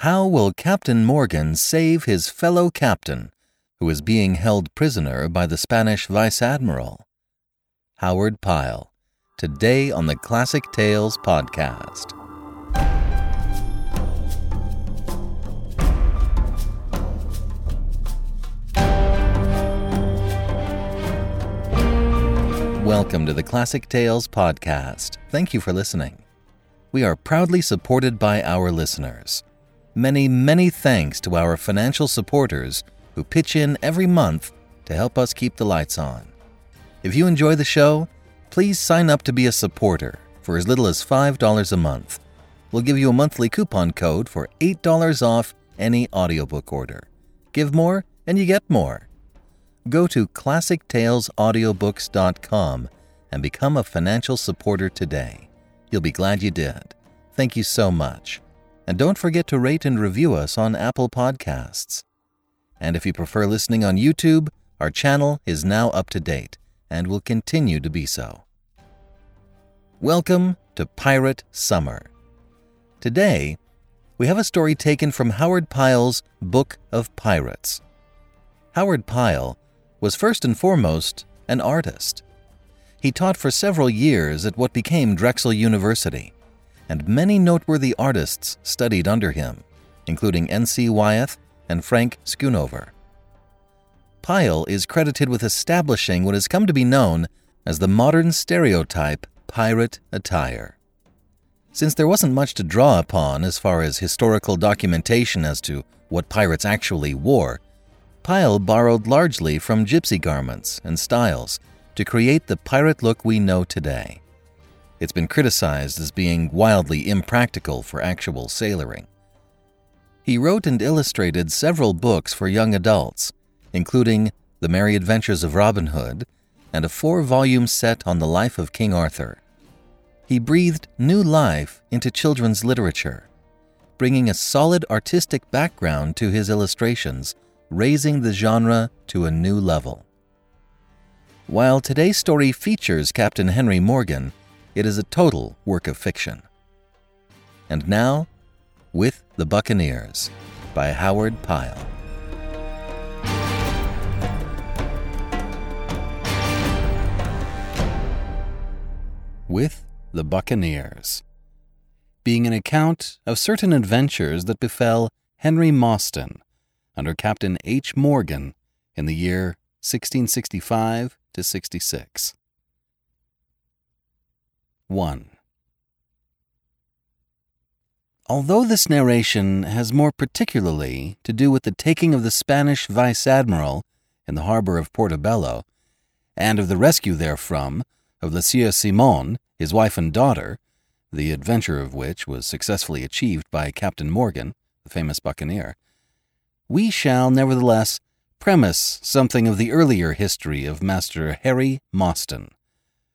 How will Captain Morgan save his fellow captain, who is being held prisoner by the Spanish Vice Admiral? Howard Pyle, today on the Classic Tales podcast. Welcome to the Classic Tales podcast. Thank you for listening. We are proudly supported by our listeners. Many, many thanks to our financial supporters who pitch in every month to help us keep the lights on. If you enjoy the show, please sign up to be a supporter for as little as $5 a month. We'll give you a monthly coupon code for $8 off any audiobook order. Give more and you get more. Go to classictalesaudiobooks.com and become a financial supporter today. You'll be glad you did. Thank you so much. And don't forget to rate and review us on Apple Podcasts. And if you prefer listening on YouTube, our channel is now up to date and will continue to be so. Welcome to Pirate Summer. Today, we have a story taken from Howard Pyle's Book of Pirates. Howard Pyle was first and foremost an artist. He taught for several years at what became Drexel University and many noteworthy artists studied under him, including N.C. Wyeth and Frank Schoonover. Pyle is credited with establishing what has come to be known as the modern stereotype pirate attire. Since there wasn't much to draw upon as far as historical documentation as to what pirates actually wore, Pyle borrowed largely from gypsy garments and styles to create the pirate look we know today. It's been criticized as being wildly impractical for actual sailoring. He wrote and illustrated several books for young adults, including The Merry Adventures of Robin Hood and a four volume set on the life of King Arthur. He breathed new life into children's literature, bringing a solid artistic background to his illustrations, raising the genre to a new level. While today's story features Captain Henry Morgan, it is a total work of fiction. And now, With the Buccaneers by Howard Pyle. With the Buccaneers, being an account of certain adventures that befell Henry Mostyn under Captain H. Morgan in the year 1665 to 66. 1. Although this narration has more particularly to do with the taking of the Spanish vice admiral in the harbor of Portobello, and of the rescue therefrom of the Sieur Simon, his wife and daughter, the adventure of which was successfully achieved by Captain Morgan, the famous buccaneer, we shall nevertheless premise something of the earlier history of Master Harry Mostyn,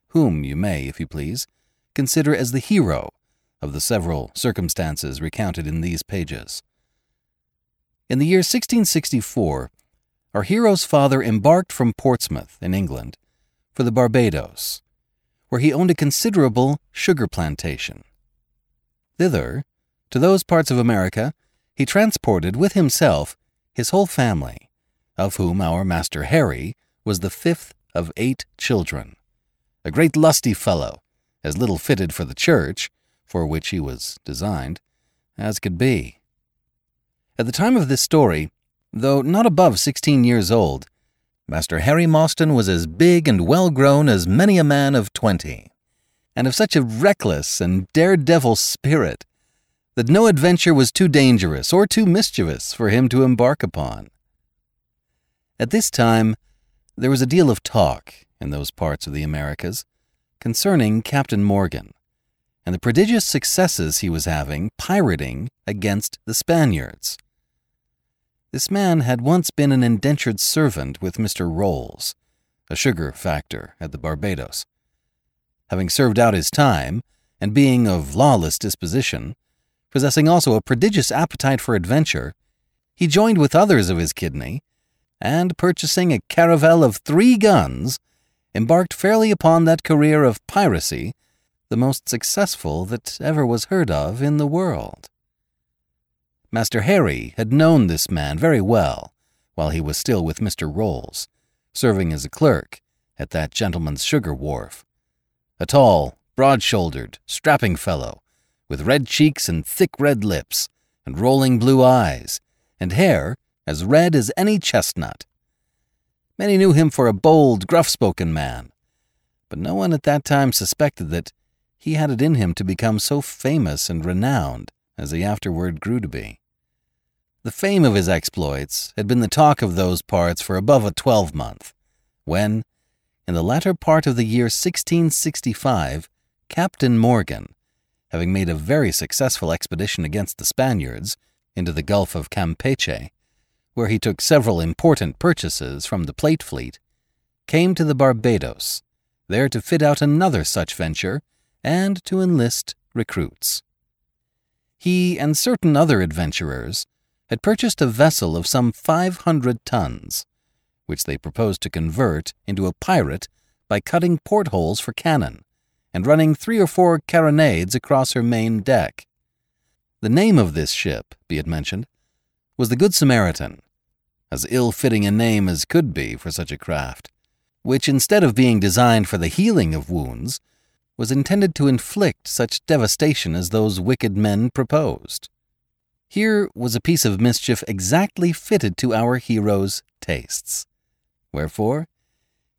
whom you may, if you please, consider as the hero of the several circumstances recounted in these pages. In the year 1664, our hero's father embarked from Portsmouth, in England, for the Barbados, where he owned a considerable sugar plantation. Thither, to those parts of America, he transported with himself his whole family, of whom our Master Harry was the fifth of eight children. A great lusty fellow, as little fitted for the church, for which he was designed, as could be. At the time of this story, though not above sixteen years old, Master Harry Mostyn was as big and well grown as many a man of twenty, and of such a reckless and daredevil spirit that no adventure was too dangerous or too mischievous for him to embark upon. At this time, there was a deal of talk in those parts of the Americas concerning Captain Morgan, and the prodigious successes he was having pirating against the Spaniards. This man had once been an indentured servant with Mr. Rolls, a sugar factor at the Barbados. Having served out his time, and being of lawless disposition, possessing also a prodigious appetite for adventure, he joined with others of his kidney, and purchasing a caravel of three guns, embarked fairly upon that career of piracy, the most successful that ever was heard of in the world. Master Harry had known this man very well while he was still with Mr. Rolls, serving as a clerk at that gentleman's sugar wharf. A tall, broad shouldered, strapping fellow, with red cheeks and thick red lips, and rolling blue eyes, and hair as red as any chestnut. Many knew him for a bold, gruff spoken man, but no one at that time suspected that he had it in him to become so famous and renowned as he afterward grew to be. The fame of his exploits had been the talk of those parts for above a twelvemonth, when, in the latter part of the year 1665, Captain Morgan, having made a very successful expedition against the Spaniards into the Gulf of Campeche, where he took several important purchases from the Plate Fleet, came to the Barbados, there to fit out another such venture and to enlist recruits. He and certain other adventurers had purchased a vessel of some 500 tons, which they proposed to convert into a pirate by cutting portholes for cannon and running three or four carronades across her main deck. The name of this ship, be it mentioned, was the Good Samaritan, as ill fitting a name as could be for such a craft, which instead of being designed for the healing of wounds, was intended to inflict such devastation as those wicked men proposed. Here was a piece of mischief exactly fitted to our hero's tastes. Wherefore,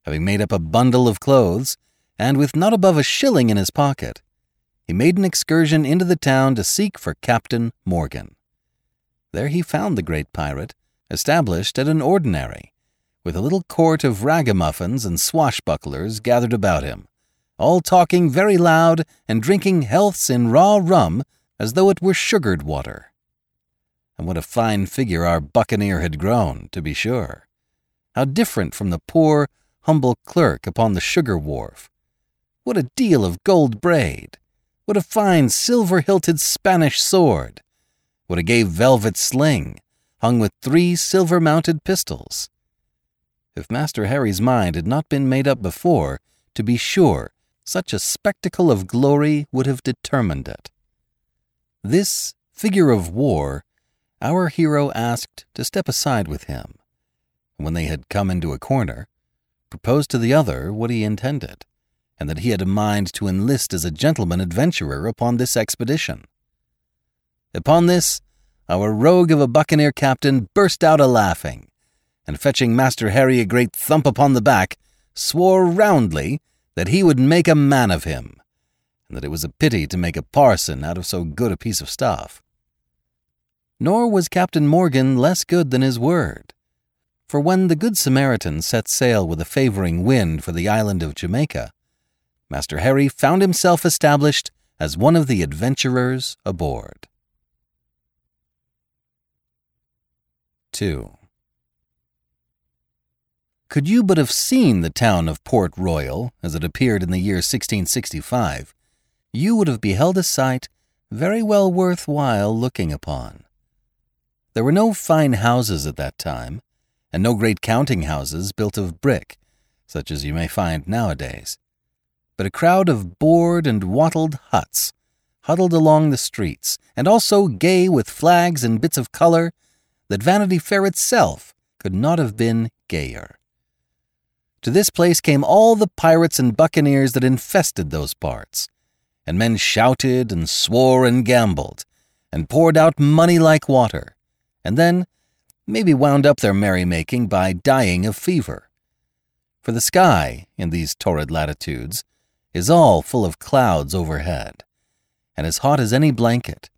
having made up a bundle of clothes, and with not above a shilling in his pocket, he made an excursion into the town to seek for Captain Morgan. There he found the great pirate, established at an ordinary, with a little court of ragamuffins and swashbucklers gathered about him, all talking very loud and drinking healths in raw rum as though it were sugared water. And what a fine figure our buccaneer had grown, to be sure! How different from the poor, humble clerk upon the sugar wharf, what a deal of gold braid! What a fine silver hilted Spanish sword! What a gay velvet sling, hung with three silver mounted pistols! If Master Harry's mind had not been made up before, to be sure, such a spectacle of glory would have determined it. This figure of war our hero asked to step aside with him, and when they had come into a corner, proposed to the other what he intended and that he had a mind to enlist as a gentleman adventurer upon this expedition. Upon this, our rogue of a buccaneer captain burst out a laughing, and fetching Master Harry a great thump upon the back, swore roundly that he would make a man of him, and that it was a pity to make a parson out of so good a piece of stuff. Nor was Captain Morgan less good than his word. For when the Good Samaritan set sail with a favoring wind for the island of Jamaica, Master Harry found himself established as one of the adventurers aboard. 2. Could you but have seen the town of Port Royal as it appeared in the year 1665, you would have beheld a sight very well worth while looking upon. There were no fine houses at that time, and no great counting houses built of brick, such as you may find nowadays but a crowd of board and wattled huts huddled along the streets, and also gay with flags and bits of color, that Vanity Fair itself could not have been gayer. To this place came all the pirates and buccaneers that infested those parts, and men shouted and swore and gambled, and poured out money like water, and then maybe wound up their merrymaking by dying of fever. For the sky, in these torrid latitudes, is all full of clouds overhead, and as hot as any blanket.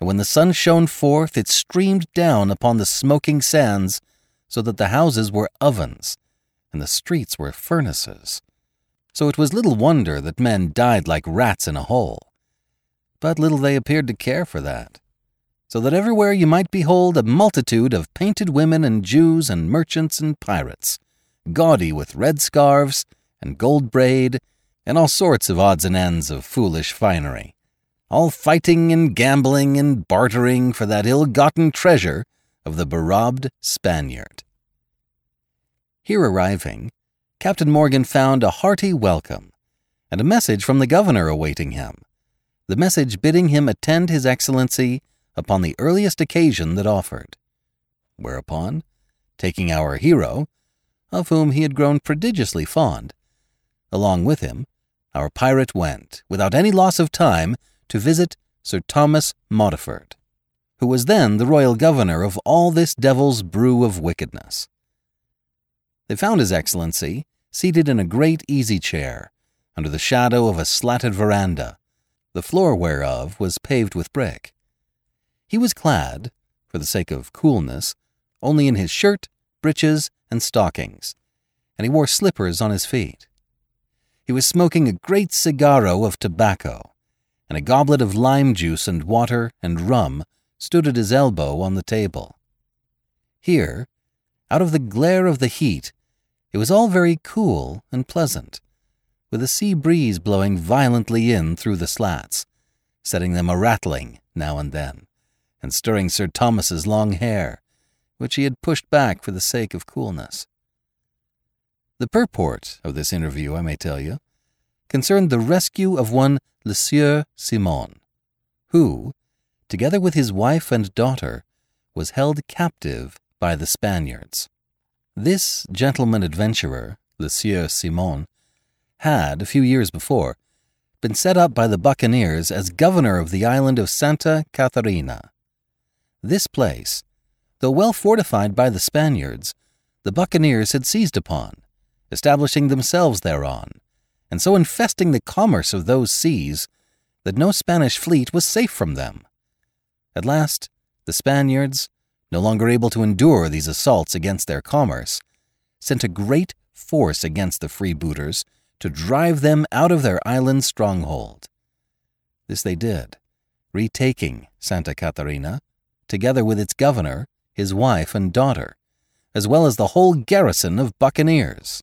And when the sun shone forth, it streamed down upon the smoking sands, so that the houses were ovens, and the streets were furnaces. So it was little wonder that men died like rats in a hole, but little they appeared to care for that. So that everywhere you might behold a multitude of painted women and Jews and merchants and pirates, gaudy with red scarves and gold braid and all sorts of odds and ends of foolish finery, all fighting and gambling and bartering for that ill gotten treasure of the berobbed Spaniard. Here arriving, Captain Morgan found a hearty welcome and a message from the governor awaiting him, the message bidding him attend His Excellency upon the earliest occasion that offered. Whereupon, taking our hero, of whom he had grown prodigiously fond, along with him, our pirate went, without any loss of time, to visit Sir Thomas Modiford, who was then the royal governor of all this devil's brew of wickedness. They found His Excellency seated in a great easy chair under the shadow of a slatted veranda, the floor whereof was paved with brick. He was clad, for the sake of coolness, only in his shirt, breeches, and stockings, and he wore slippers on his feet. He was smoking a great cigarro of tobacco, and a goblet of lime juice and water and rum stood at his elbow on the table. Here, out of the glare of the heat, it was all very cool and pleasant, with a sea breeze blowing violently in through the slats, setting them a rattling now and then, and stirring Sir Thomas's long hair, which he had pushed back for the sake of coolness. The purport of this interview, I may tell you, concerned the rescue of one Le Sieur Simon, who, together with his wife and daughter, was held captive by the Spaniards. This gentleman adventurer, Le Sieur Simon, had, a few years before, been set up by the buccaneers as governor of the island of Santa Catharina. This place, though well fortified by the Spaniards, the buccaneers had seized upon, establishing themselves thereon, and so infesting the commerce of those seas that no Spanish fleet was safe from them. At last, the Spaniards, no longer able to endure these assaults against their commerce, sent a great force against the freebooters to drive them out of their island stronghold. This they did, retaking Santa Catarina, together with its governor, his wife, and daughter, as well as the whole garrison of buccaneers.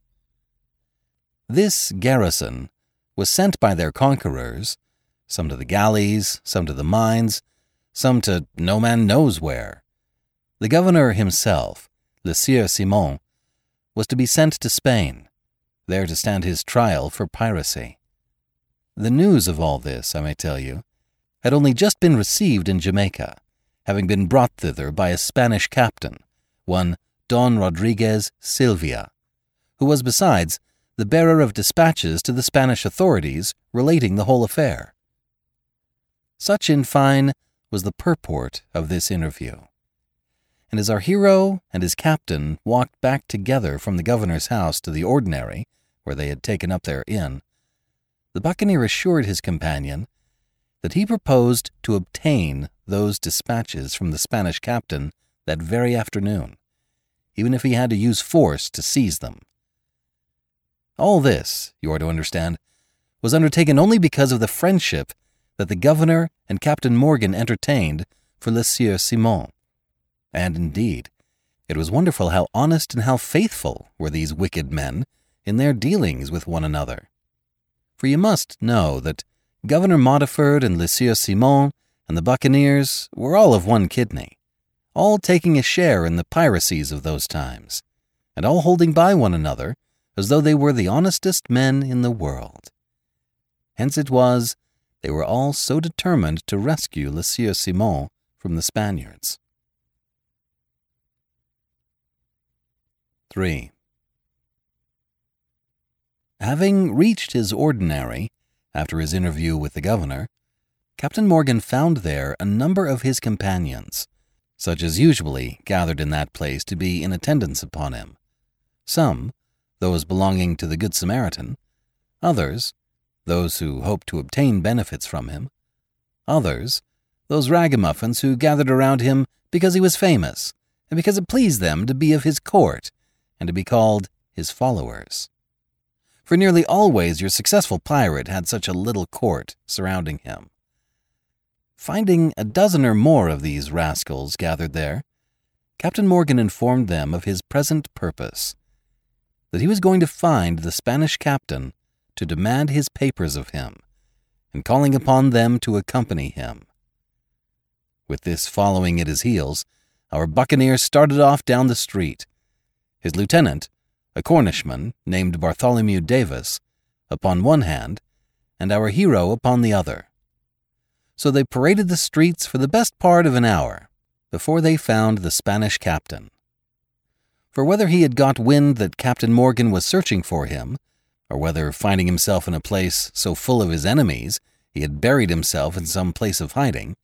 This garrison was sent by their conquerors, some to the galleys, some to the mines, some to no man knows where. The governor himself, Le Sieur Simon, was to be sent to Spain, there to stand his trial for piracy. The news of all this, I may tell you, had only just been received in Jamaica, having been brought thither by a Spanish captain, one Don Rodriguez Sylvia, who was besides the bearer of dispatches to the Spanish authorities relating the whole affair. Such, in fine, was the purport of this interview. And as our hero and his captain walked back together from the governor's house to the ordinary, where they had taken up their inn, the buccaneer assured his companion that he proposed to obtain those dispatches from the Spanish captain that very afternoon, even if he had to use force to seize them. All this, you are to understand, was undertaken only because of the friendship that the governor and Captain Morgan entertained for Le Sieur Simon. And indeed, it was wonderful how honest and how faithful were these wicked men in their dealings with one another. For you must know that Governor Modiford and Le Sieur Simon and the buccaneers were all of one kidney, all taking a share in the piracies of those times, and all holding by one another as though they were the honestest men in the world. Hence it was they were all so determined to rescue Le Sieur Simon from the Spaniards. 3. Having reached his ordinary, after his interview with the governor, Captain Morgan found there a number of his companions, such as usually gathered in that place to be in attendance upon him. Some, those belonging to the Good Samaritan, others, those who hoped to obtain benefits from him, others, those ragamuffins who gathered around him because he was famous, and because it pleased them to be of his court, and to be called his followers for nearly always your successful pirate had such a little court surrounding him. Finding a dozen or more of these rascals gathered there, Captain Morgan informed them of his present purpose that he was going to find the Spanish captain to demand his papers of him, and calling upon them to accompany him. With this following at his heels, our buccaneer started off down the street. His lieutenant, a Cornishman named Bartholomew Davis, upon one hand, and our hero upon the other. So they paraded the streets for the best part of an hour before they found the Spanish captain. For whether he had got wind that Captain Morgan was searching for him, or whether, finding himself in a place so full of his enemies, he had buried himself in some place of hiding,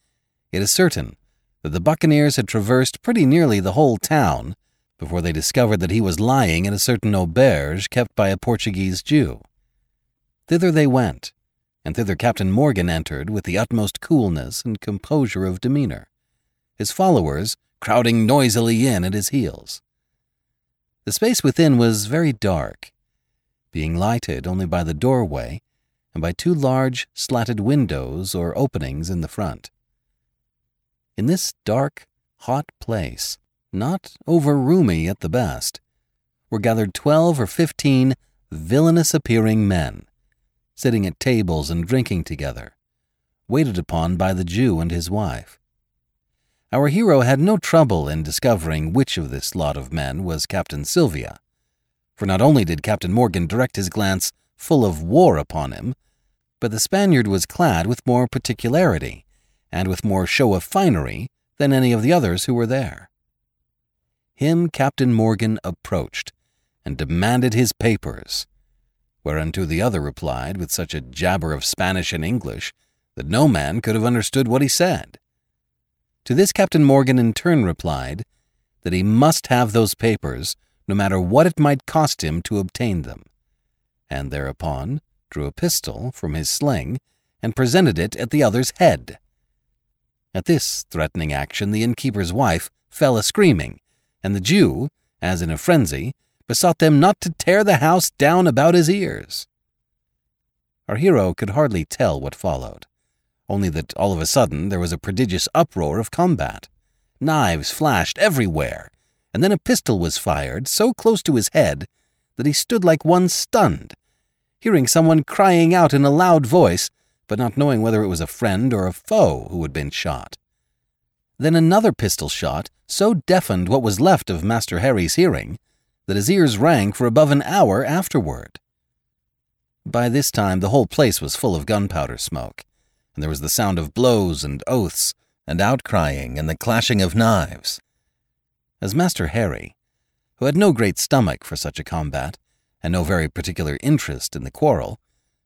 it is certain that the buccaneers had traversed pretty nearly the whole town before they discovered that he was lying in a certain auberge kept by a Portuguese Jew. Thither they went, and thither Captain Morgan entered with the utmost coolness and composure of demeanor, his followers crowding noisily in at his heels. The space within was very dark, being lighted only by the doorway and by two large slatted windows or openings in the front. In this dark, hot place, not over roomy at the best, were gathered twelve or fifteen villainous appearing men, sitting at tables and drinking together, waited upon by the Jew and his wife. Our hero had no trouble in discovering which of this lot of men was Captain Sylvia, for not only did Captain Morgan direct his glance full of war upon him, but the Spaniard was clad with more particularity and with more show of finery than any of the others who were there. Him Captain Morgan approached and demanded his papers, whereunto the other replied with such a jabber of Spanish and English that no man could have understood what he said. To this Captain Morgan in turn replied that he must have those papers no matter what it might cost him to obtain them, and thereupon drew a pistol from his sling and presented it at the other's head. At this threatening action, the innkeeper's wife fell a screaming, and the Jew, as in a frenzy, besought them not to tear the house down about his ears. Our hero could hardly tell what followed only that all of a sudden there was a prodigious uproar of combat. Knives flashed everywhere, and then a pistol was fired so close to his head that he stood like one stunned, hearing someone crying out in a loud voice, but not knowing whether it was a friend or a foe who had been shot. Then another pistol shot so deafened what was left of Master Harry's hearing that his ears rang for above an hour afterward. By this time the whole place was full of gunpowder smoke, and there was the sound of blows and oaths, and outcrying and the clashing of knives. As Master Harry, who had no great stomach for such a combat, and no very particular interest in the quarrel,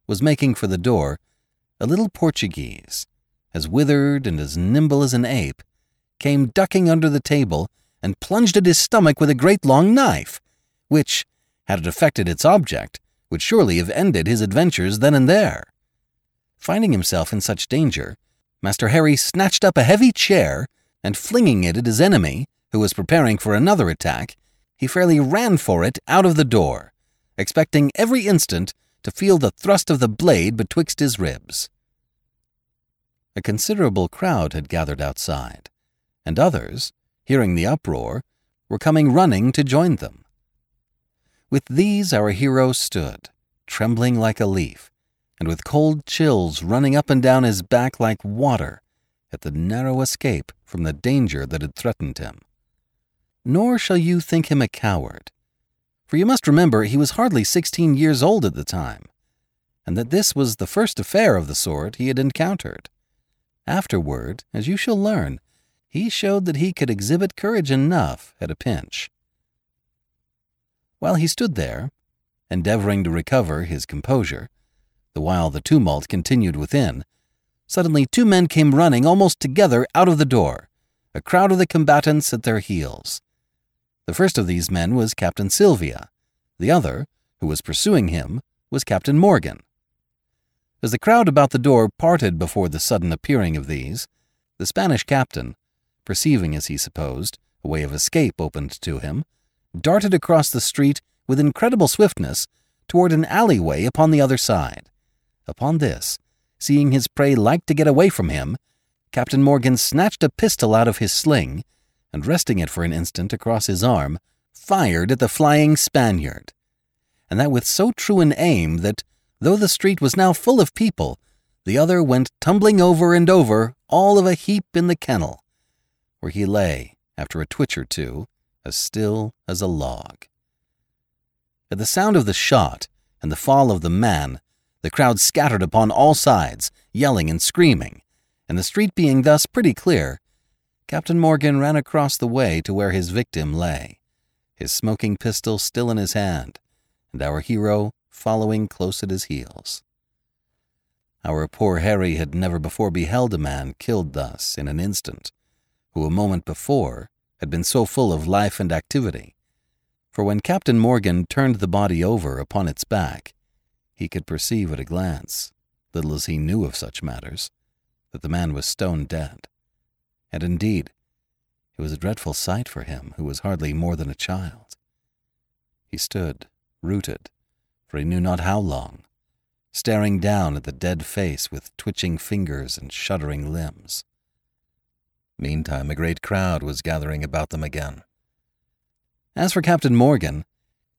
was making for the door, a little Portuguese, as withered and as nimble as an ape, came ducking under the table and plunged at his stomach with a great long knife, which, had it effected its object, would surely have ended his adventures then and there. Finding himself in such danger, Master Harry snatched up a heavy chair and flinging it at his enemy, who was preparing for another attack, he fairly ran for it out of the door, expecting every instant to feel the thrust of the blade betwixt his ribs. A considerable crowd had gathered outside, and others, hearing the uproar, were coming running to join them. With these our hero stood, trembling like a leaf, and with cold chills running up and down his back like water at the narrow escape from the danger that had threatened him. Nor shall you think him a coward, for you must remember he was hardly sixteen years old at the time, and that this was the first affair of the sort he had encountered. Afterward, as you shall learn, he showed that he could exhibit courage enough at a pinch. While he stood there, endeavoring to recover his composure, while the tumult continued within, suddenly two men came running almost together out of the door, a crowd of the combatants at their heels. The first of these men was Captain Sylvia. The other, who was pursuing him, was Captain Morgan. As the crowd about the door parted before the sudden appearing of these, the Spanish captain, perceiving, as he supposed, a way of escape opened to him, darted across the street with incredible swiftness toward an alleyway upon the other side. Upon this, seeing his prey like to get away from him, Captain Morgan snatched a pistol out of his sling and, resting it for an instant across his arm, fired at the flying Spaniard. And that with so true an aim that, though the street was now full of people, the other went tumbling over and over, all of a heap in the kennel, where he lay, after a twitch or two, as still as a log. At the sound of the shot and the fall of the man, the crowd scattered upon all sides, yelling and screaming, and the street being thus pretty clear, Captain Morgan ran across the way to where his victim lay, his smoking pistol still in his hand, and our hero following close at his heels. Our poor Harry had never before beheld a man killed thus in an instant, who a moment before had been so full of life and activity. For when Captain Morgan turned the body over upon its back, he could perceive at a glance, little as he knew of such matters, that the man was stone dead. And indeed, it was a dreadful sight for him who was hardly more than a child. He stood, rooted, for he knew not how long, staring down at the dead face with twitching fingers and shuddering limbs. Meantime, a great crowd was gathering about them again. As for Captain Morgan,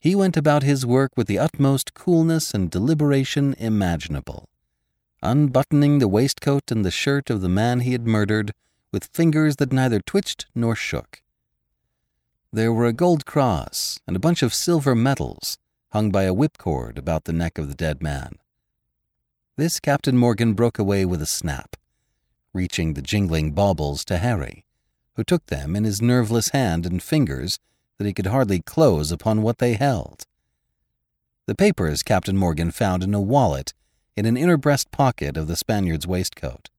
he went about his work with the utmost coolness and deliberation imaginable, unbuttoning the waistcoat and the shirt of the man he had murdered with fingers that neither twitched nor shook. There were a gold cross and a bunch of silver medals hung by a whipcord about the neck of the dead man. This Captain Morgan broke away with a snap, reaching the jingling baubles to Harry, who took them in his nerveless hand and fingers that he could hardly close upon what they held. The papers Captain Morgan found in a wallet in an inner breast pocket of the Spaniard's waistcoat.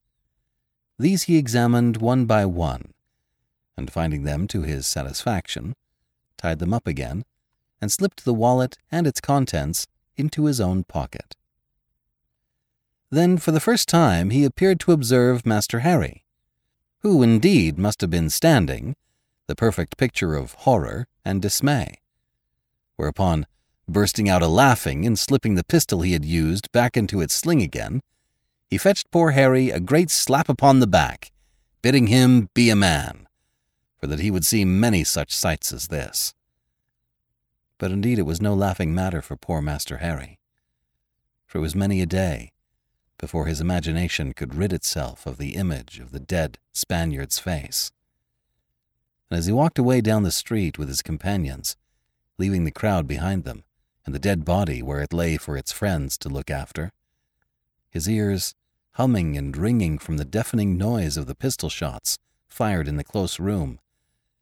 These he examined one by one, and finding them to his satisfaction, tied them up again, and slipped the wallet and its contents into his own pocket. Then, for the first time, he appeared to observe Master Harry, who indeed must have been standing, the perfect picture of horror and dismay. Whereupon, bursting out a laughing and slipping the pistol he had used back into its sling again, he fetched poor Harry a great slap upon the back, bidding him be a man, for that he would see many such sights as this. But indeed it was no laughing matter for poor Master Harry, for it was many a day before his imagination could rid itself of the image of the dead Spaniard's face. And as he walked away down the street with his companions, leaving the crowd behind them and the dead body where it lay for its friends to look after, his ears humming and ringing from the deafening noise of the pistol shots fired in the close room,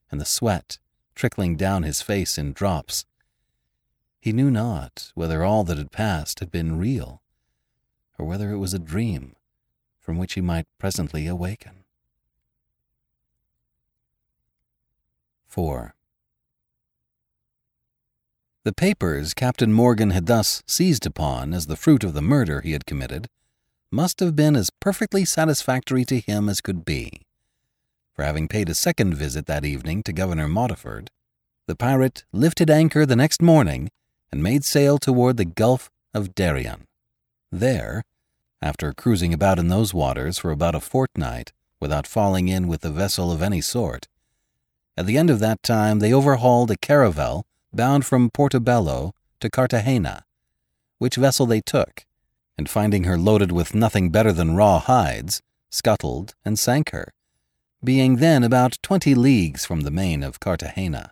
and the sweat trickling down his face in drops. He knew not whether all that had passed had been real or whether it was a dream from which he might presently awaken. 4. The papers Captain Morgan had thus seized upon as the fruit of the murder he had committed must have been as perfectly satisfactory to him as could be. For having paid a second visit that evening to Governor Modiford, the pirate lifted anchor the next morning and made sail toward the Gulf of Darien. There, after cruising about in those waters for about a fortnight without falling in with a vessel of any sort, at the end of that time they overhauled a caravel bound from Portobello to Cartagena, which vessel they took, and finding her loaded with nothing better than raw hides, scuttled and sank her, being then about twenty leagues from the main of Cartagena.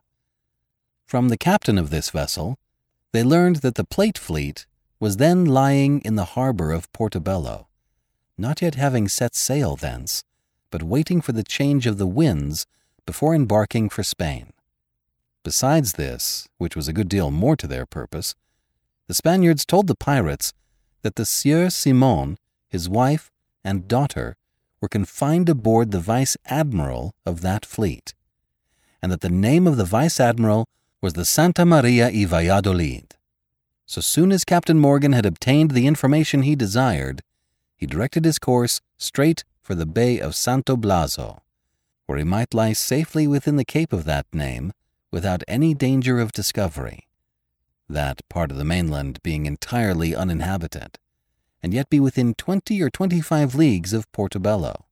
From the captain of this vessel, they learned that the plate fleet was then lying in the harbor of Portobello, not yet having set sail thence, but waiting for the change of the winds before embarking for Spain. Besides this, which was a good deal more to their purpose, the Spaniards told the pirates that the Sieur Simon, his wife, and daughter were confined aboard the vice admiral of that fleet, and that the name of the vice admiral was the Santa Maria y Valladolid. So soon as Captain Morgan had obtained the information he desired, he directed his course straight for the Bay of Santo Blaso, where he might lie safely within the cape of that name without any danger of discovery, that part of the mainland being entirely uninhabited, and yet be within twenty or twenty five leagues of Portobello.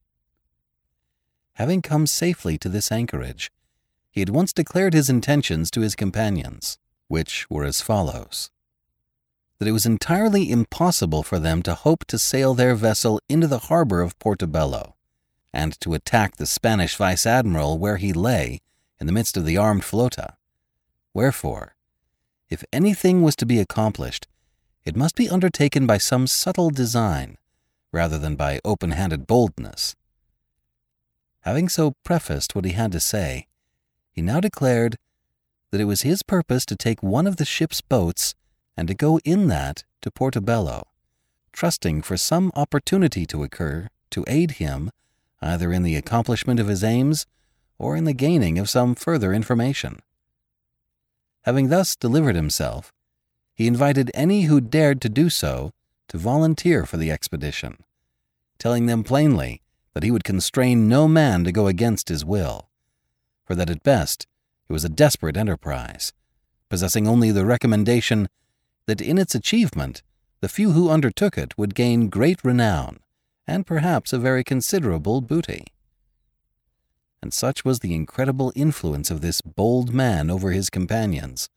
Having come safely to this anchorage, he at once declared his intentions to his companions, which were as follows that it was entirely impossible for them to hope to sail their vessel into the harbor of Portobello, and to attack the Spanish vice admiral where he lay in the midst of the armed flota. Wherefore, if anything was to be accomplished, it must be undertaken by some subtle design, rather than by open handed boldness. Having so prefaced what he had to say, he now declared that it was his purpose to take one of the ship's boats and to go in that to Portobello, trusting for some opportunity to occur to aid him either in the accomplishment of his aims or in the gaining of some further information. Having thus delivered himself, he invited any who dared to do so to volunteer for the expedition, telling them plainly that he would constrain no man to go against his will, for that at best it was a desperate enterprise, possessing only the recommendation that in its achievement the few who undertook it would gain great renown and perhaps a very considerable booty. And such was the incredible influence of this bold man over his companions,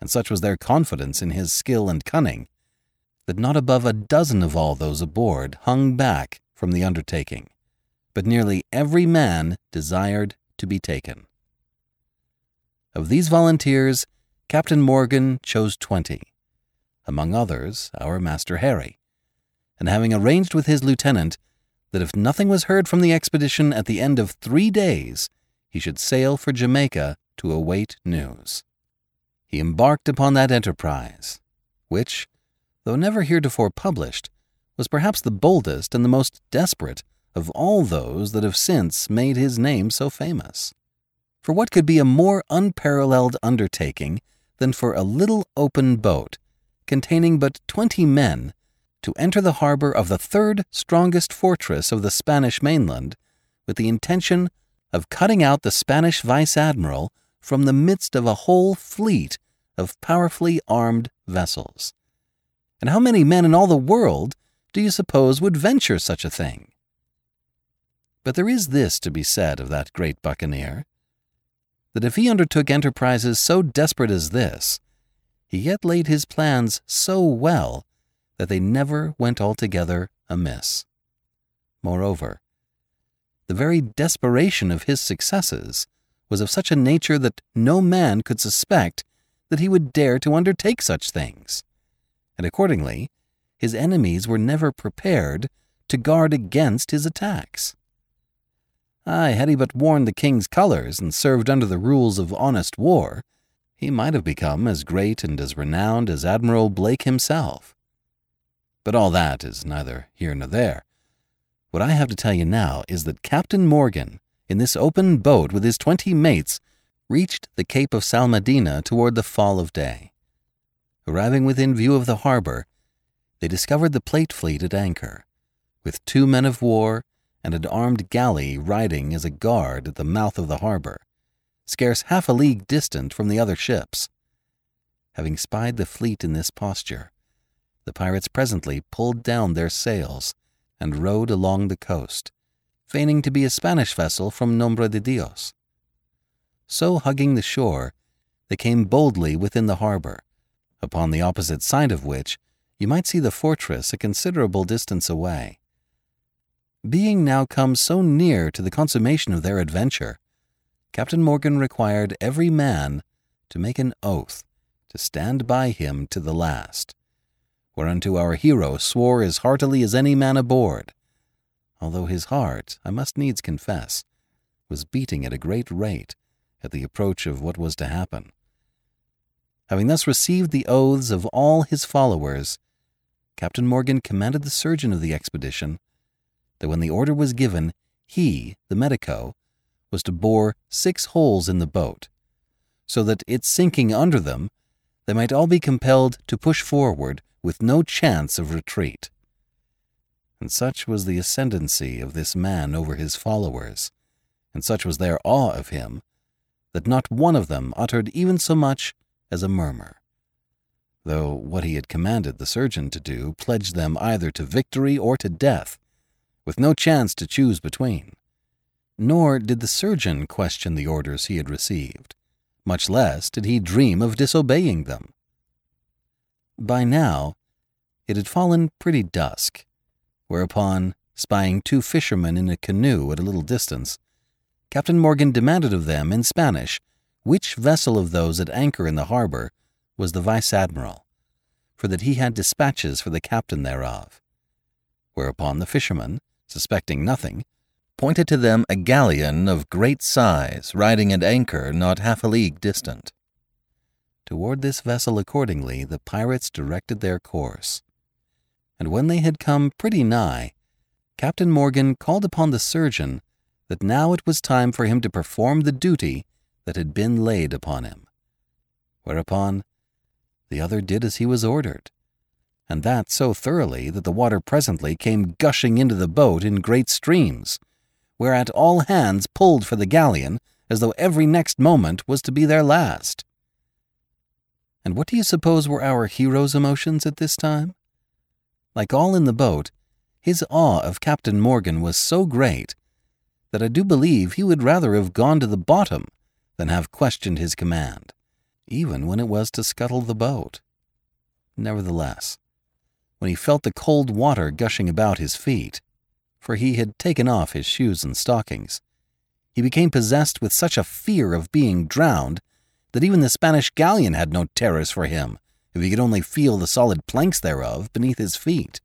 and such was their confidence in his skill and cunning, that not above a dozen of all those aboard hung back from the undertaking, but nearly every man desired to be taken. Of these volunteers, Captain Morgan chose twenty, among others our Master Harry, and having arranged with his lieutenant that if nothing was heard from the expedition at the end of three days, he should sail for Jamaica to await news. He embarked upon that enterprise, which, though never heretofore published, was perhaps the boldest and the most desperate of all those that have since made his name so famous. For what could be a more unparalleled undertaking than for a little open boat containing but twenty men, to enter the harbor of the third strongest fortress of the Spanish mainland with the intention of cutting out the Spanish vice admiral from the midst of a whole fleet of powerfully armed vessels. And how many men in all the world do you suppose would venture such a thing? But there is this to be said of that great buccaneer that if he undertook enterprises so desperate as this, he yet laid his plans so well that they never went altogether amiss. Moreover, the very desperation of his successes was of such a nature that no man could suspect that he would dare to undertake such things, and accordingly, his enemies were never prepared to guard against his attacks. Ay, had he but worn the king's colors and served under the rules of honest war, he might have become as great and as renowned as Admiral Blake himself. But all that is neither here nor there. What I have to tell you now is that Captain Morgan, in this open boat with his twenty mates, reached the Cape of Salmedina toward the fall of day. Arriving within view of the harbor, they discovered the plate fleet at anchor, with two men of war and an armed galley riding as a guard at the mouth of the harbor scarce half a league distant from the other ships. Having spied the fleet in this posture, the pirates presently pulled down their sails and rowed along the coast, feigning to be a Spanish vessel from Nombre de Dios. So hugging the shore, they came boldly within the harbor, upon the opposite side of which you might see the fortress a considerable distance away. Being now come so near to the consummation of their adventure, Captain Morgan required every man to make an oath to stand by him to the last, whereunto our hero swore as heartily as any man aboard, although his heart, I must needs confess, was beating at a great rate at the approach of what was to happen. Having thus received the oaths of all his followers, Captain Morgan commanded the surgeon of the expedition that when the order was given, he, the medico, was to bore six holes in the boat, so that its sinking under them, they might all be compelled to push forward with no chance of retreat. And such was the ascendancy of this man over his followers, and such was their awe of him, that not one of them uttered even so much as a murmur, though what he had commanded the surgeon to do pledged them either to victory or to death, with no chance to choose between. Nor did the surgeon question the orders he had received, much less did he dream of disobeying them. By now, it had fallen pretty dusk, whereupon, spying two fishermen in a canoe at a little distance, Captain Morgan demanded of them in Spanish which vessel of those at anchor in the harbor was the vice admiral, for that he had dispatches for the captain thereof. Whereupon the fishermen, suspecting nothing, pointed to them a galleon of great size riding at anchor not half a league distant. Toward this vessel, accordingly, the pirates directed their course. And when they had come pretty nigh, Captain Morgan called upon the surgeon that now it was time for him to perform the duty that had been laid upon him. Whereupon the other did as he was ordered, and that so thoroughly that the water presently came gushing into the boat in great streams, whereat all hands pulled for the galleon as though every next moment was to be their last. And what do you suppose were our hero's emotions at this time? Like all in the boat, his awe of Captain Morgan was so great that I do believe he would rather have gone to the bottom than have questioned his command, even when it was to scuttle the boat. Nevertheless, when he felt the cold water gushing about his feet, for he had taken off his shoes and stockings, he became possessed with such a fear of being drowned that even the Spanish galleon had no terrors for him if he could only feel the solid planks thereof beneath his feet.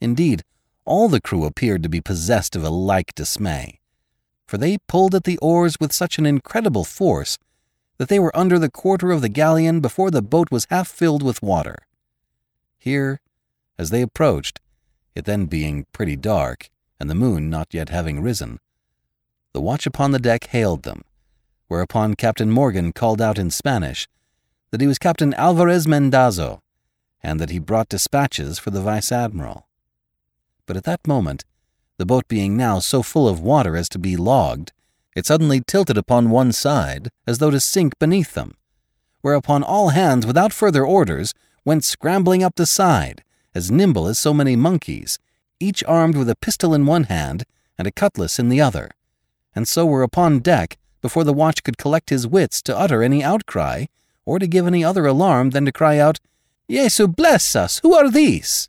Indeed, all the crew appeared to be possessed of a like dismay, for they pulled at the oars with such an incredible force that they were under the quarter of the galleon before the boat was half filled with water. Here, as they approached, it then being pretty dark, and the moon not yet having risen, the watch upon the deck hailed them, whereupon Captain Morgan called out in Spanish that he was Captain Alvarez Mendazo, and that he brought dispatches for the vice admiral. But at that moment, the boat being now so full of water as to be logged, it suddenly tilted upon one side as though to sink beneath them, whereupon all hands, without further orders, went scrambling up the side, as nimble as so many monkeys, each armed with a pistol in one hand and a cutlass in the other, and so were upon deck before the watch could collect his wits to utter any outcry, or to give any other alarm than to cry out, Jesu bless us, who are these?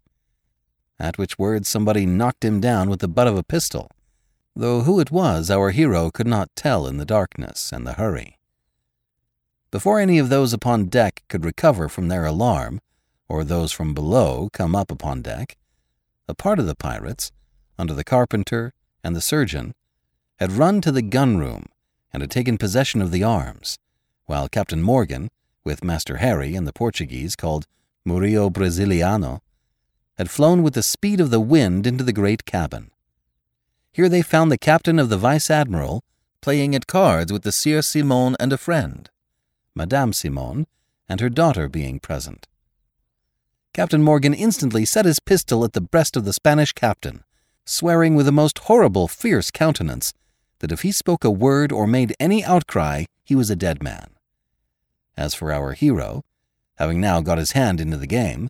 At which words somebody knocked him down with the butt of a pistol, though who it was our hero could not tell in the darkness and the hurry. Before any of those upon deck could recover from their alarm, or those from below come up upon deck, a part of the pirates, under the carpenter and the surgeon, had run to the gun room and had taken possession of the arms, while Captain Morgan, with Master Harry and the Portuguese called Murillo Brasiliano, had flown with the speed of the wind into the great cabin. Here they found the captain of the vice admiral playing at cards with the Sieur Simon and a friend, Madame Simon and her daughter being present. Captain Morgan instantly set his pistol at the breast of the Spanish captain, swearing with a most horrible, fierce countenance that if he spoke a word or made any outcry, he was a dead man. As for our hero, having now got his hand into the game,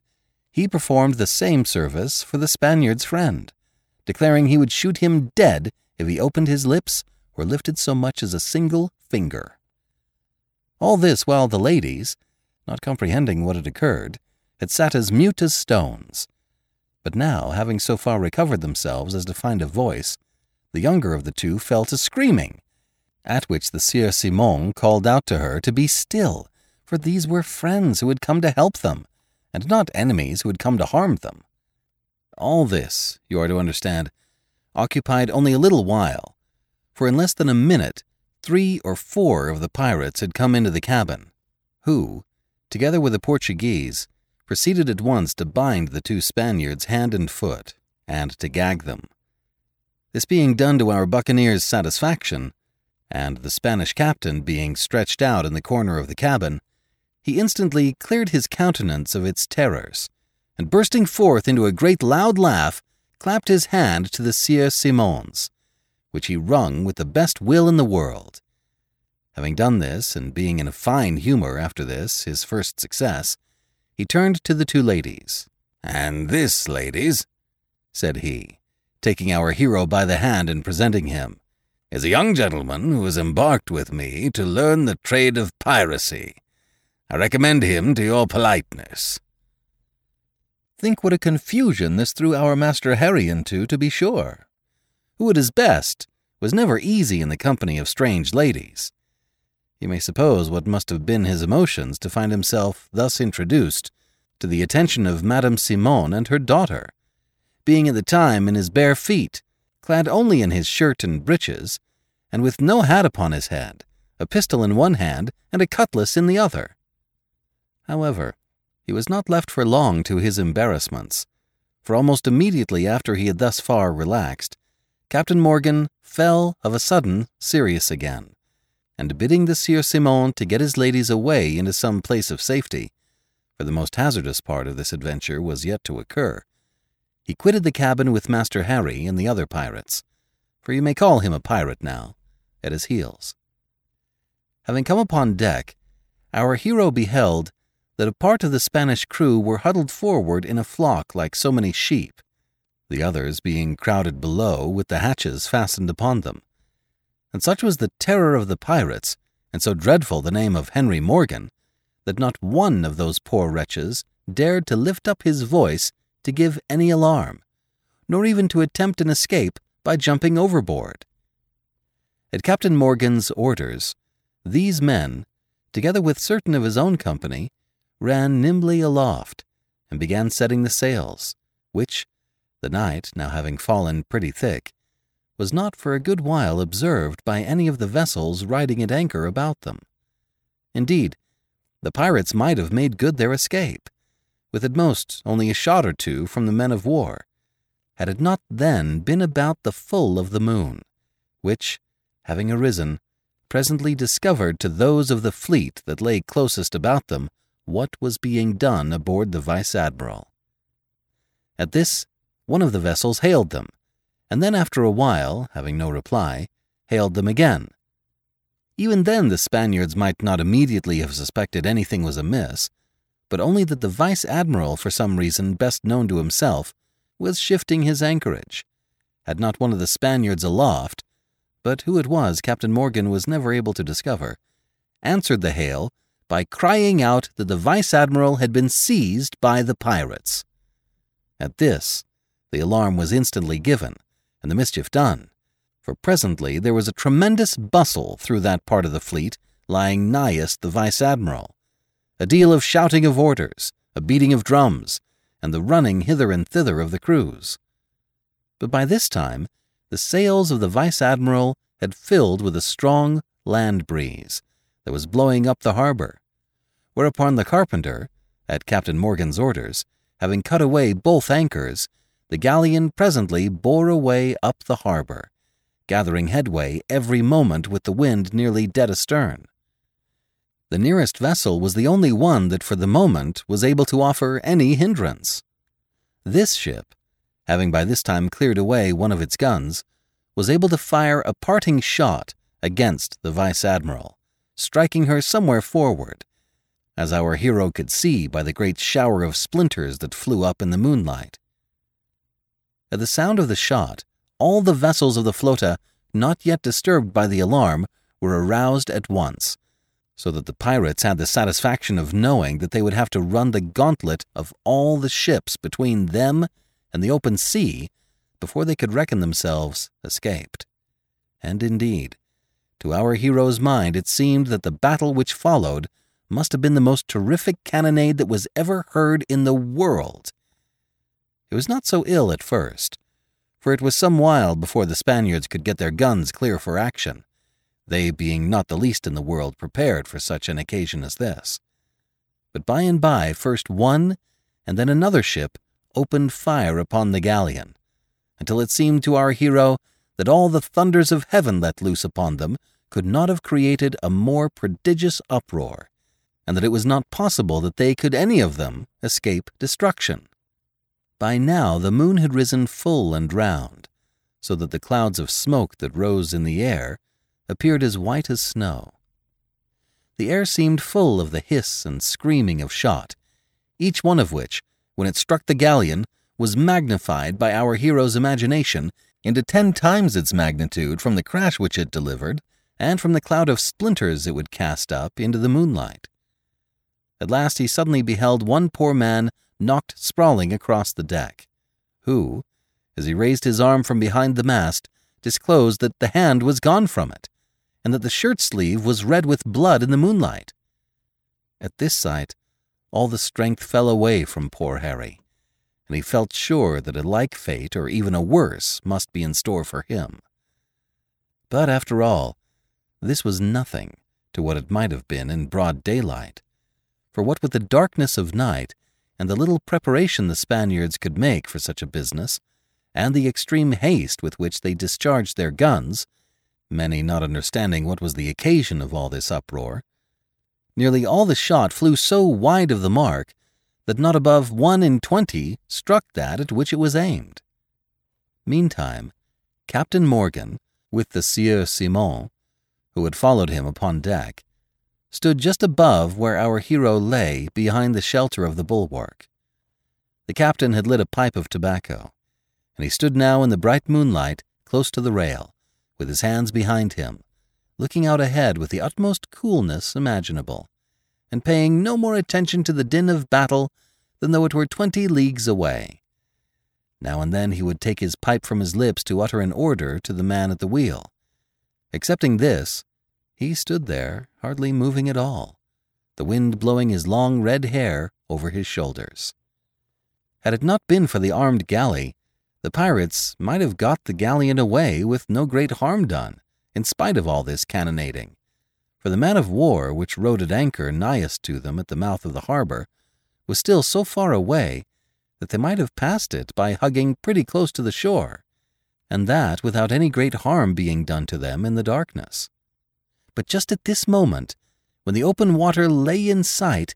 he performed the same service for the Spaniard's friend, declaring he would shoot him dead if he opened his lips or lifted so much as a single finger. All this while the ladies, not comprehending what had occurred, had sat as mute as stones. But now, having so far recovered themselves as to find a voice, the younger of the two fell to screaming, at which the Sieur Simon called out to her to be still, for these were friends who had come to help them, and not enemies who had come to harm them. All this, you are to understand, occupied only a little while, for in less than a minute, three or four of the pirates had come into the cabin, who, together with the Portuguese, proceeded at once to bind the two Spaniards hand and foot, and to gag them. This being done to our buccaneer's satisfaction, and the Spanish captain being stretched out in the corner of the cabin, he instantly cleared his countenance of its terrors, and bursting forth into a great loud laugh, clapped his hand to the Sieur Simon's, which he wrung with the best will in the world. Having done this, and being in a fine humor after this, his first success, he turned to the two ladies. And this, ladies, said he, taking our hero by the hand and presenting him, is a young gentleman who has embarked with me to learn the trade of piracy. I recommend him to your politeness. Think what a confusion this threw our Master Harry into, to be sure. Who at his best was never easy in the company of strange ladies. You may suppose what must have been his emotions to find himself thus introduced to the attention of Madame Simon and her daughter, being at the time in his bare feet, clad only in his shirt and breeches, and with no hat upon his head, a pistol in one hand and a cutlass in the other. However, he was not left for long to his embarrassments, for almost immediately after he had thus far relaxed, Captain Morgan fell of a sudden serious again, and bidding the Sieur Simon to get his ladies away into some place of safety, for the most hazardous part of this adventure was yet to occur, he quitted the cabin with Master Harry and the other pirates, for you may call him a pirate now, at his heels. Having come upon deck, our hero beheld that a part of the Spanish crew were huddled forward in a flock like so many sheep, the others being crowded below with the hatches fastened upon them. And such was the terror of the pirates, and so dreadful the name of Henry Morgan, that not one of those poor wretches dared to lift up his voice to give any alarm, nor even to attempt an escape by jumping overboard. At Captain Morgan's orders, these men, together with certain of his own company, ran nimbly aloft and began setting the sails, which, the night now having fallen pretty thick, was not for a good while observed by any of the vessels riding at anchor about them. Indeed, the pirates might have made good their escape, with at most only a shot or two from the men of war, had it not then been about the full of the moon, which, having arisen, presently discovered to those of the fleet that lay closest about them what was being done aboard the Vice Admiral. At this, one of the vessels hailed them, and then after a while, having no reply, hailed them again. Even then the Spaniards might not immediately have suspected anything was amiss, but only that the Vice Admiral, for some reason best known to himself, was shifting his anchorage. Had not one of the Spaniards aloft, but who it was Captain Morgan was never able to discover, answered the hail by crying out that the Vice Admiral had been seized by the pirates. At this, the alarm was instantly given, and the mischief done, for presently there was a tremendous bustle through that part of the fleet lying nighest the Vice Admiral. A deal of shouting of orders, a beating of drums, and the running hither and thither of the crews. But by this time, the sails of the Vice Admiral had filled with a strong land breeze, that was blowing up the harbor, whereupon the carpenter, at Captain Morgan's orders, having cut away both anchors, the galleon presently bore away up the harbor, gathering headway every moment with the wind nearly dead astern. The nearest vessel was the only one that for the moment was able to offer any hindrance. This ship, having by this time cleared away one of its guns, was able to fire a parting shot against the Vice Admiral, striking her somewhere forward, as our hero could see by the great shower of splinters that flew up in the moonlight. At the sound of the shot, all the vessels of the flota, not yet disturbed by the alarm, were aroused at once, so that the pirates had the satisfaction of knowing that they would have to run the gauntlet of all the ships between them and the open sea before they could reckon themselves escaped. And indeed, to our hero's mind, it seemed that the battle which followed must have been the most terrific cannonade that was ever heard in the world. It was not so ill at first, for it was some while before the Spaniards could get their guns clear for action, they being not the least in the world prepared for such an occasion as this. But by and by, first one and then another ship opened fire upon the galleon, until it seemed to our hero that all the thunders of heaven let loose upon them could not have created a more prodigious uproar, and that it was not possible that they could any of them escape destruction. By now the moon had risen full and round, so that the clouds of smoke that rose in the air appeared as white as snow. The air seemed full of the hiss and screaming of shot, each one of which, when it struck the galleon, was magnified by our hero's imagination into ten times its magnitude from the crash which it delivered and from the cloud of splinters it would cast up into the moonlight. At last he suddenly beheld one poor man knocked sprawling across the deck, who, as he raised his arm from behind the mast, disclosed that the hand was gone from it, and that the shirt sleeve was red with blood in the moonlight. At this sight, all the strength fell away from poor Harry, and he felt sure that a like fate, or even a worse, must be in store for him. But after all, this was nothing to what it might have been in broad daylight. For what with the darkness of night and the little preparation the Spaniards could make for such a business, and the extreme haste with which they discharged their guns, many not understanding what was the occasion of all this uproar, nearly all the shot flew so wide of the mark that not above one in twenty struck that at which it was aimed. Meantime, Captain Morgan, with the Sieur Simon, who had followed him upon deck, stood just above where our hero lay behind the shelter of the bulwark. The captain had lit a pipe of tobacco, and he stood now in the bright moonlight close to the rail, with his hands behind him, looking out ahead with the utmost coolness imaginable, and paying no more attention to the din of battle than though it were twenty leagues away. Now and then he would take his pipe from his lips to utter an order to the man at the wheel. Excepting this, he stood there, hardly moving at all, the wind blowing his long red hair over his shoulders. Had it not been for the armed galley, the pirates might have got the galleon away with no great harm done, in spite of all this cannonading. For the man of war which rode at anchor nighest to them at the mouth of the harbor was still so far away that they might have passed it by hugging pretty close to the shore, and that without any great harm being done to them in the darkness. But just at this moment, when the open water lay in sight,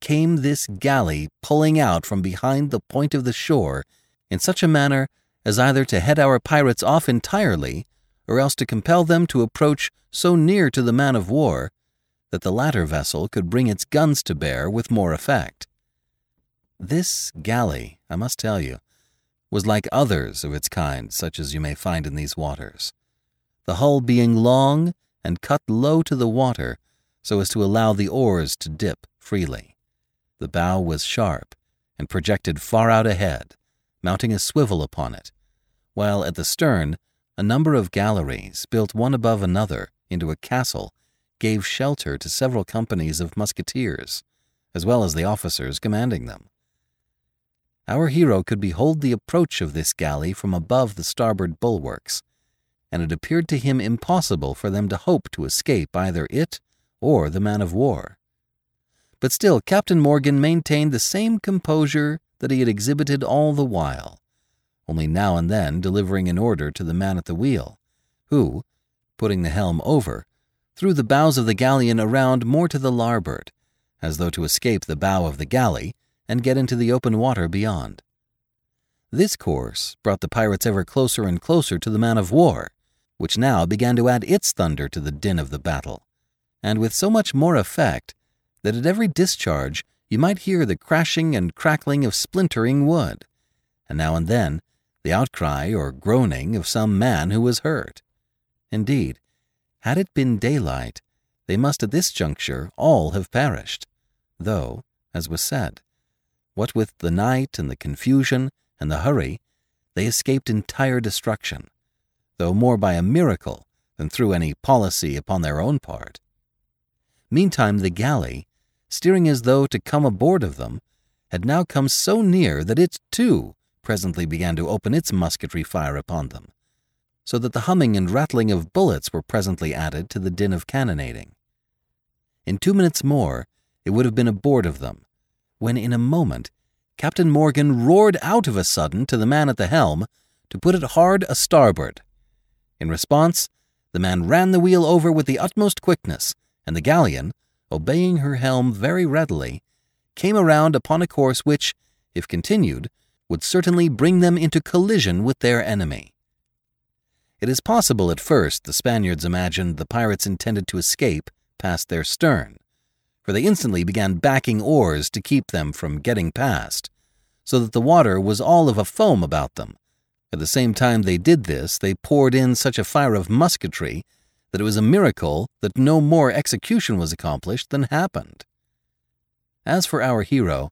came this galley pulling out from behind the point of the shore in such a manner as either to head our pirates off entirely, or else to compel them to approach so near to the man of war that the latter vessel could bring its guns to bear with more effect. This galley, I must tell you, was like others of its kind, such as you may find in these waters, the hull being long and cut low to the water so as to allow the oars to dip freely. The bow was sharp and projected far out ahead, mounting a swivel upon it, while at the stern a number of galleries, built one above another into a castle, gave shelter to several companies of musketeers, as well as the officers commanding them. Our hero could behold the approach of this galley from above the starboard bulwarks, and it appeared to him impossible for them to hope to escape either it or the man of war. But still, Captain Morgan maintained the same composure that he had exhibited all the while, only now and then delivering an order to the man at the wheel, who, putting the helm over, threw the bows of the galleon around more to the larboard, as though to escape the bow of the galley and get into the open water beyond. This course brought the pirates ever closer and closer to the man of war, which now began to add its thunder to the din of the battle, and with so much more effect that at every discharge you might hear the crashing and crackling of splintering wood, and now and then the outcry or groaning of some man who was hurt. Indeed, had it been daylight, they must at this juncture all have perished, though, as was said, what with the night and the confusion and the hurry, they escaped entire destruction, though more by a miracle than through any policy upon their own part. Meantime, the galley, steering as though to come aboard of them, had now come so near that it, too, presently began to open its musketry fire upon them, so that the humming and rattling of bullets were presently added to the din of cannonading. In two minutes more, it would have been aboard of them, when in a moment Captain Morgan roared out of a sudden to the man at the helm to put it hard a starboard. In response, the man ran the wheel over with the utmost quickness, and the galleon, obeying her helm very readily, came around upon a course which, if continued, would certainly bring them into collision with their enemy. It is possible at first the Spaniards imagined the pirates intended to escape past their stern, for they instantly began backing oars to keep them from getting past, so that the water was all of a foam about them, At the same time they did this, they poured in such a fire of musketry that it was a miracle that no more execution was accomplished than happened. As for our hero,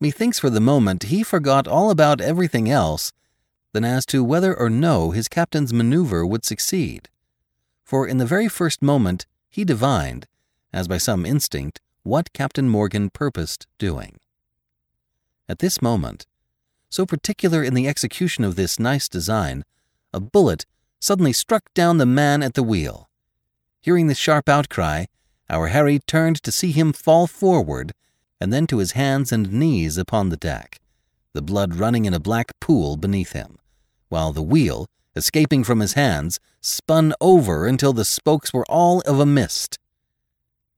methinks for the moment he forgot all about everything else than as to whether or no his captain's maneuver would succeed. For in the very first moment he divined, as by some instinct, what Captain Morgan purposed doing. At this moment, so particular in the execution of this nice design, a bullet suddenly struck down the man at the wheel. Hearing the sharp outcry, our Harry turned to see him fall forward and then to his hands and knees upon the deck, the blood running in a black pool beneath him, while the wheel, escaping from his hands, spun over until the spokes were all of a mist.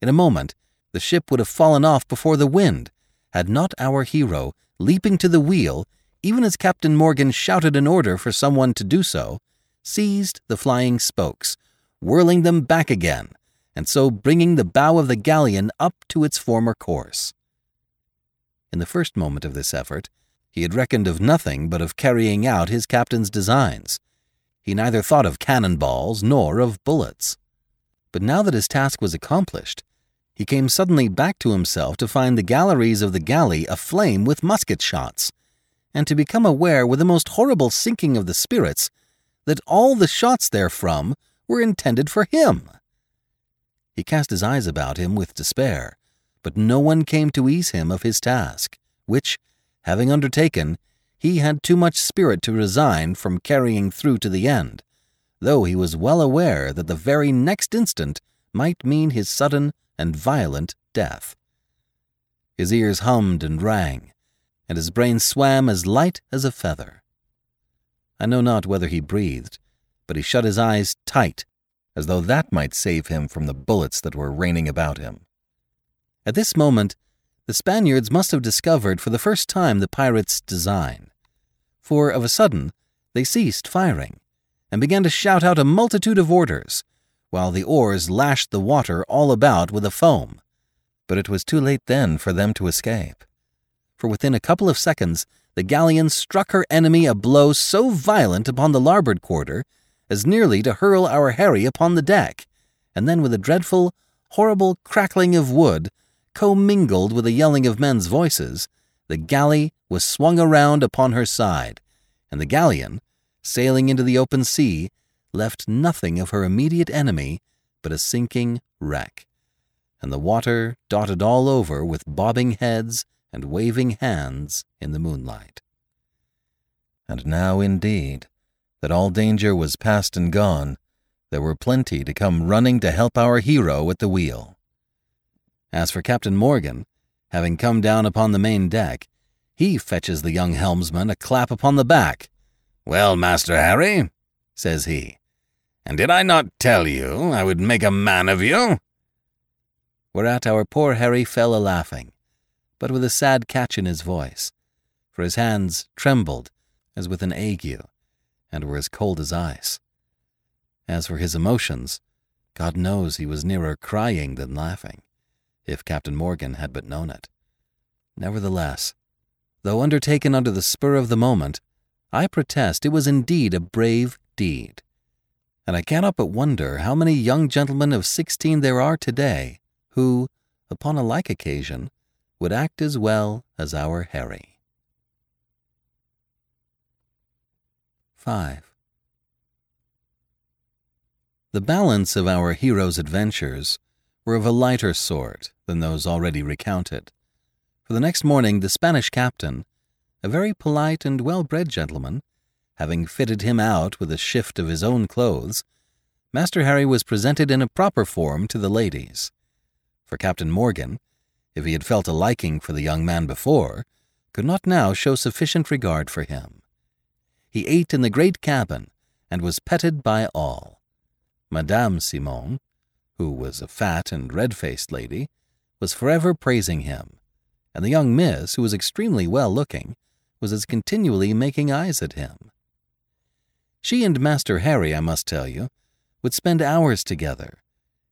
In a moment, the ship would have fallen off before the wind, had not our hero, leaping to the wheel, even as Captain Morgan shouted an order for someone to do so, seized the flying spokes, whirling them back again, and so bringing the bow of the galleon up to its former course. In the first moment of this effort, he had reckoned of nothing but of carrying out his captain's designs. He neither thought of cannon balls nor of bullets. But now that his task was accomplished, he came suddenly back to himself to find the galleries of the galley aflame with musket shots and to become aware with a most horrible sinking of the spirits that all the shots therefrom were intended for him. He cast his eyes about him with despair, but no one came to ease him of his task, which, having undertaken, he had too much spirit to resign from carrying through to the end, though he was well aware that the very next instant might mean his sudden and violent death. His ears hummed and rang, and his brain swam as light as a feather. I know not whether he breathed, but he shut his eyes tight, as though that might save him from the bullets that were raining about him. At this moment, the Spaniards must have discovered for the first time the pirates' design, for of a sudden they ceased firing and began to shout out a multitude of orders, while the oars lashed the water all about with a foam. But it was too late then for them to escape for within a couple of seconds the galleon struck her enemy a blow so violent upon the larboard quarter as nearly to hurl our Harry upon the deck, and then with a dreadful, horrible crackling of wood, commingled with the yelling of men's voices, the galley was swung around upon her side, and the galleon, sailing into the open sea, left nothing of her immediate enemy but a sinking wreck, and the water dotted all over with bobbing heads and waving hands in the moonlight. And now, indeed, that all danger was past and gone, there were plenty to come running to help our hero at the wheel. As for Captain Morgan, having come down upon the main deck, he fetches the young helmsman a clap upon the back. Well, Master Harry, says he, and did I not tell you I would make a man of you? Whereat our poor Harry fell a laughing, but with a sad catch in his voice, for his hands trembled as with an ague, and were as cold as ice. As for his emotions, God knows he was nearer crying than laughing, if Captain Morgan had but known it. Nevertheless, though undertaken under the spur of the moment, I protest it was indeed a brave deed. And I cannot but wonder how many young gentlemen of sixteen there are today who, upon a like occasion, would act as well as our Harry. 5. The balance of our hero's adventures were of a lighter sort than those already recounted. For the next morning, the Spanish captain, a very polite and well bred gentleman, having fitted him out with a shift of his own clothes, Master Harry was presented in a proper form to the ladies. For Captain Morgan, if he had felt a liking for the young man before, could not now show sufficient regard for him. He ate in the great cabin and was petted by all. Madame Simon, who was a fat and red faced lady, was forever praising him, and the young miss, who was extremely well looking, was as continually making eyes at him. She and Master Harry, I must tell you, would spend hours together,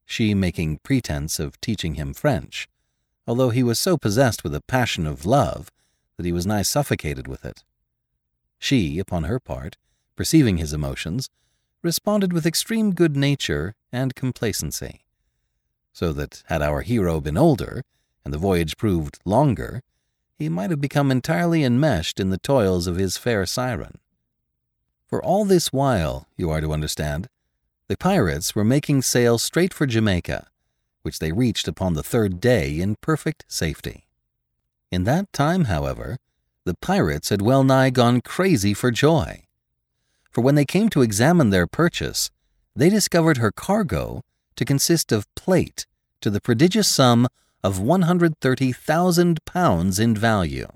she making pretense of teaching him French, although he was so possessed with a passion of love that he was nigh suffocated with it. She, upon her part, perceiving his emotions, responded with extreme good nature and complacency. So that had our hero been older, and the voyage proved longer, he might have become entirely enmeshed in the toils of his fair siren. For all this while, you are to understand, the pirates were making sail straight for Jamaica, which they reached upon the third day in perfect safety. In that time, however, the pirates had well nigh gone crazy for joy. For when they came to examine their purchase, they discovered her cargo to consist of plate to the prodigious sum of 130,000 pounds in value.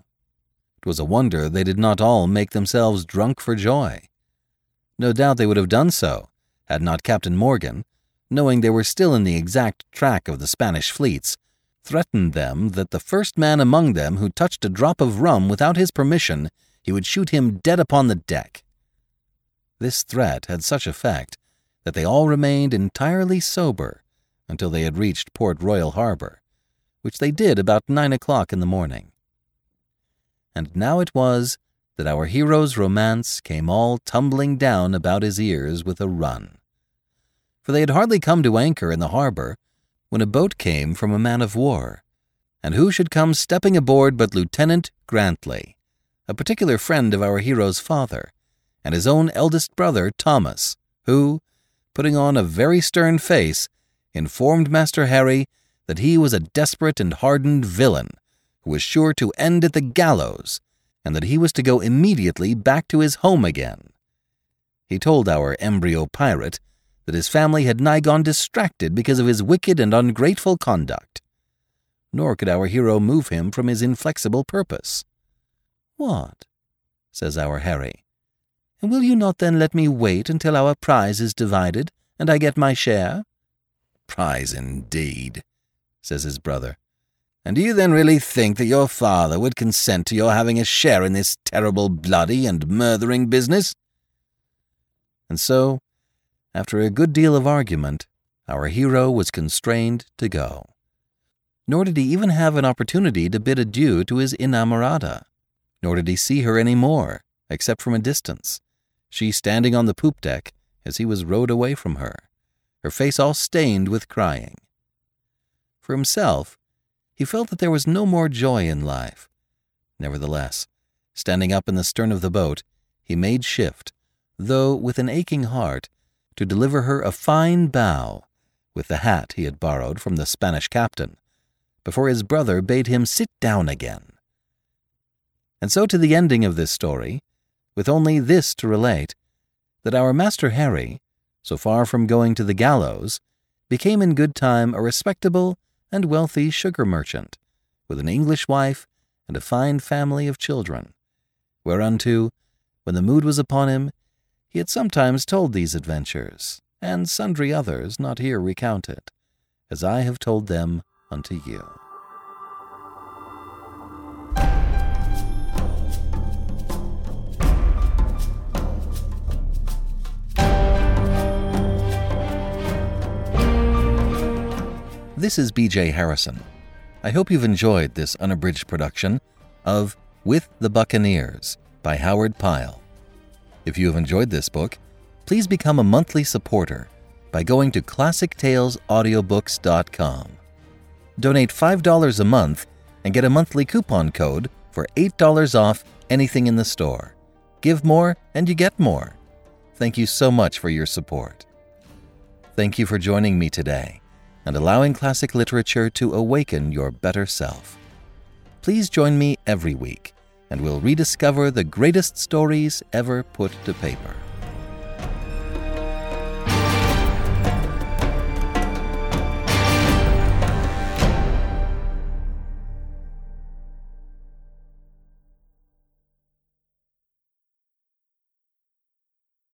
It was a wonder they did not all make themselves drunk for joy. No doubt they would have done so, had not Captain Morgan, knowing they were still in the exact track of the Spanish fleets, threatened them that the first man among them who touched a drop of rum without his permission, he would shoot him dead upon the deck. This threat had such effect that they all remained entirely sober until they had reached Port Royal Harbor, which they did about nine o'clock in the morning. And now it was that our hero's romance came all tumbling down about his ears with a run. For they had hardly come to anchor in the harbor when a boat came from a man of war, and who should come stepping aboard but Lieutenant Grantley, a particular friend of our hero's father, and his own eldest brother, Thomas, who, putting on a very stern face, informed Master Harry that he was a desperate and hardened villain who was sure to end at the gallows, and that he was to go immediately back to his home again. He told our embryo pirate that his family had nigh gone distracted because of his wicked and ungrateful conduct. Nor could our hero move him from his inflexible purpose. What? says our Harry. And will you not then let me wait until our prize is divided, and I get my share? Prize indeed, says his brother. And do you then really think that your father would consent to your having a share in this terrible bloody and murthering business? And so, after a good deal of argument, our hero was constrained to go. Nor did he even have an opportunity to bid adieu to his inamorata, nor did he see her any more, except from a distance, she standing on the poop deck as he was rowed away from her her face all stained with crying. For himself, he felt that there was no more joy in life. Nevertheless, standing up in the stern of the boat, he made shift, though with an aching heart, to deliver her a fine bow with the hat he had borrowed from the Spanish captain, before his brother bade him sit down again. And so to the ending of this story, with only this to relate, that our Master Harry, so far from going to the gallows, became in good time a respectable and wealthy sugar merchant, with an English wife and a fine family of children, whereunto, when the mood was upon him, he had sometimes told these adventures, and sundry others not here recounted, as I have told them unto you. This is BJ Harrison. I hope you've enjoyed this unabridged production of With the Buccaneers by Howard Pyle. If you have enjoyed this book, please become a monthly supporter by going to ClassicTalesAudiobooks.com. Donate $5 a month and get a monthly coupon code for $8 off anything in the store. Give more and you get more. Thank you so much for your support. Thank you for joining me today and allowing classic literature to awaken your better self. Please join me every week, and we'll rediscover the greatest stories ever put to paper.